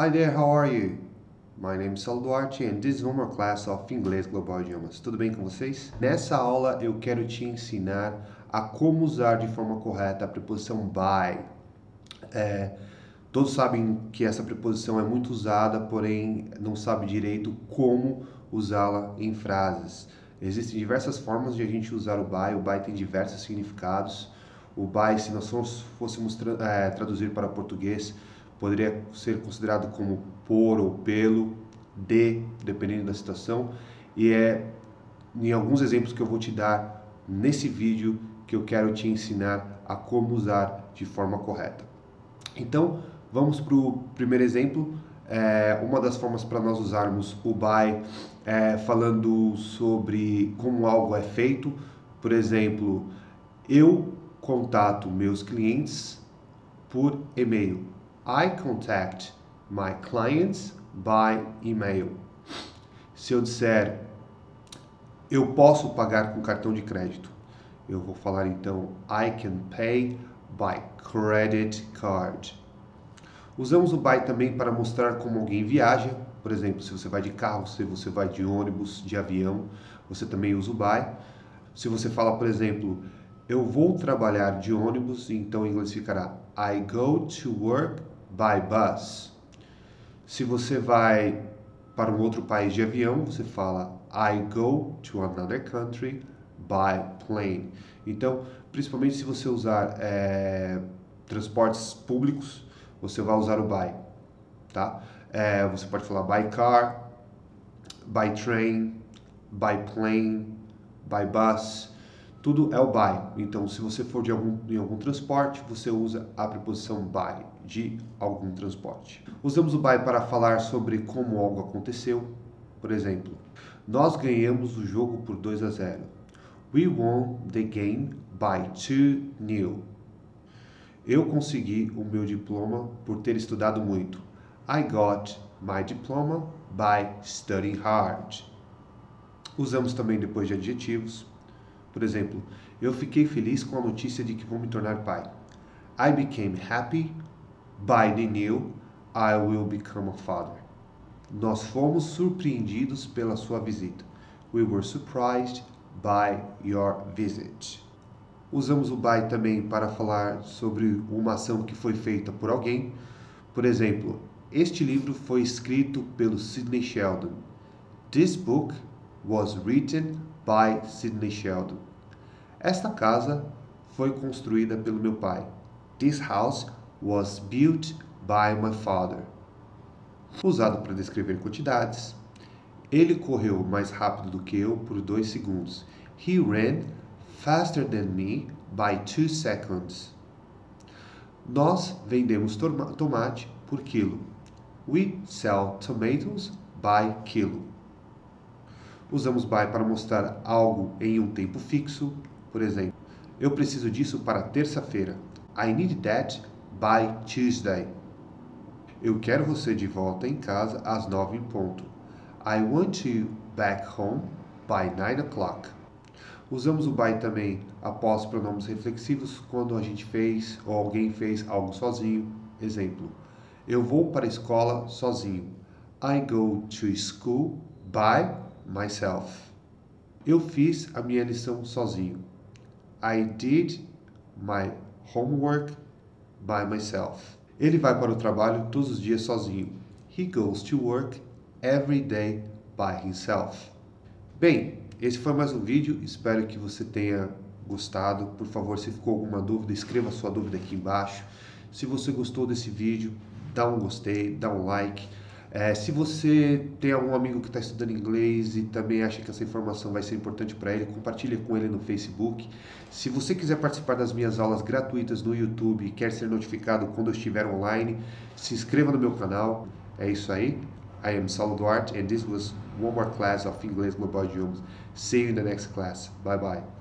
Hi there, how are you? My name is Saulo Duarte and this is one more class of Inglês Global Idiomas. Tudo bem com vocês? Nessa aula eu quero te ensinar a como usar de forma correta a preposição by. É, todos sabem que essa preposição é muito usada, porém não sabe direito como usá-la em frases. Existem diversas formas de a gente usar o by, o by tem diversos significados. O by, se nós fôssemos tra é, traduzir para português, poderia ser considerado como por ou pelo, de, dependendo da situação. E é em alguns exemplos que eu vou te dar nesse vídeo que eu quero te ensinar a como usar de forma correta. Então, vamos para o primeiro exemplo. É, uma das formas para nós usarmos o by é falando sobre como algo é feito. Por exemplo, eu contato meus clientes por e-mail. I contact my clients by email. Se eu disser eu posso pagar com cartão de crédito, eu vou falar então I can pay by credit card. Usamos o by também para mostrar como alguém viaja. Por exemplo, se você vai de carro, se você vai de ônibus, de avião, você também usa o by. Se você fala, por exemplo, eu vou trabalhar de ônibus, então em inglês ficará I go to work by bus. Se você vai para um outro país de avião, você fala I go to another country by plane. Então, principalmente se você usar é, transportes públicos, você vai usar o by, tá? É, você pode falar by car, by train, by plane, by bus tudo é o by. Então, se você for de algum, em algum transporte, você usa a preposição by, de algum transporte. Usamos o by para falar sobre como algo aconteceu. Por exemplo, nós ganhamos o jogo por 2 a 0. We won the game by 2 0. Eu consegui o meu diploma por ter estudado muito. I got my diploma by studying hard. Usamos também depois de adjetivos. Por exemplo, eu fiquei feliz com a notícia de que vou me tornar pai. I became happy by the news I will become a father. Nós fomos surpreendidos pela sua visita. We were surprised by your visit. Usamos o by também para falar sobre uma ação que foi feita por alguém. Por exemplo, este livro foi escrito pelo Sidney Sheldon. This book was written by Sidney Sheldon. Esta casa foi construída pelo meu pai. This house was built by my father. Usado para descrever quantidades. Ele correu mais rápido do que eu por dois segundos. He ran faster than me by two seconds. Nós vendemos tomate por quilo. We sell tomatoes by kilo. Usamos by para mostrar algo em um tempo fixo. Por exemplo, eu preciso disso para terça-feira. I need that by Tuesday. Eu quero você de volta em casa às nove em ponto. I want you back home by nine o'clock. Usamos o by também após pronomes reflexivos quando a gente fez ou alguém fez algo sozinho. Exemplo: Eu vou para a escola sozinho. I go to school by myself. Eu fiz a minha lição sozinho. I did my homework by myself. Ele vai para o trabalho todos os dias sozinho. He goes to work every day by himself. Bem, esse foi mais um vídeo. Espero que você tenha gostado. Por favor, se ficou alguma dúvida, escreva sua dúvida aqui embaixo. Se você gostou desse vídeo, dá um gostei, dá um like. É, se você tem algum amigo que está estudando inglês e também acha que essa informação vai ser importante para ele, compartilhe com ele no Facebook. Se você quiser participar das minhas aulas gratuitas no YouTube e quer ser notificado quando eu estiver online, se inscreva no meu canal. É isso aí. I am Saulo Duarte and this was one more class of English Global Idioms. See you in the next class. Bye bye.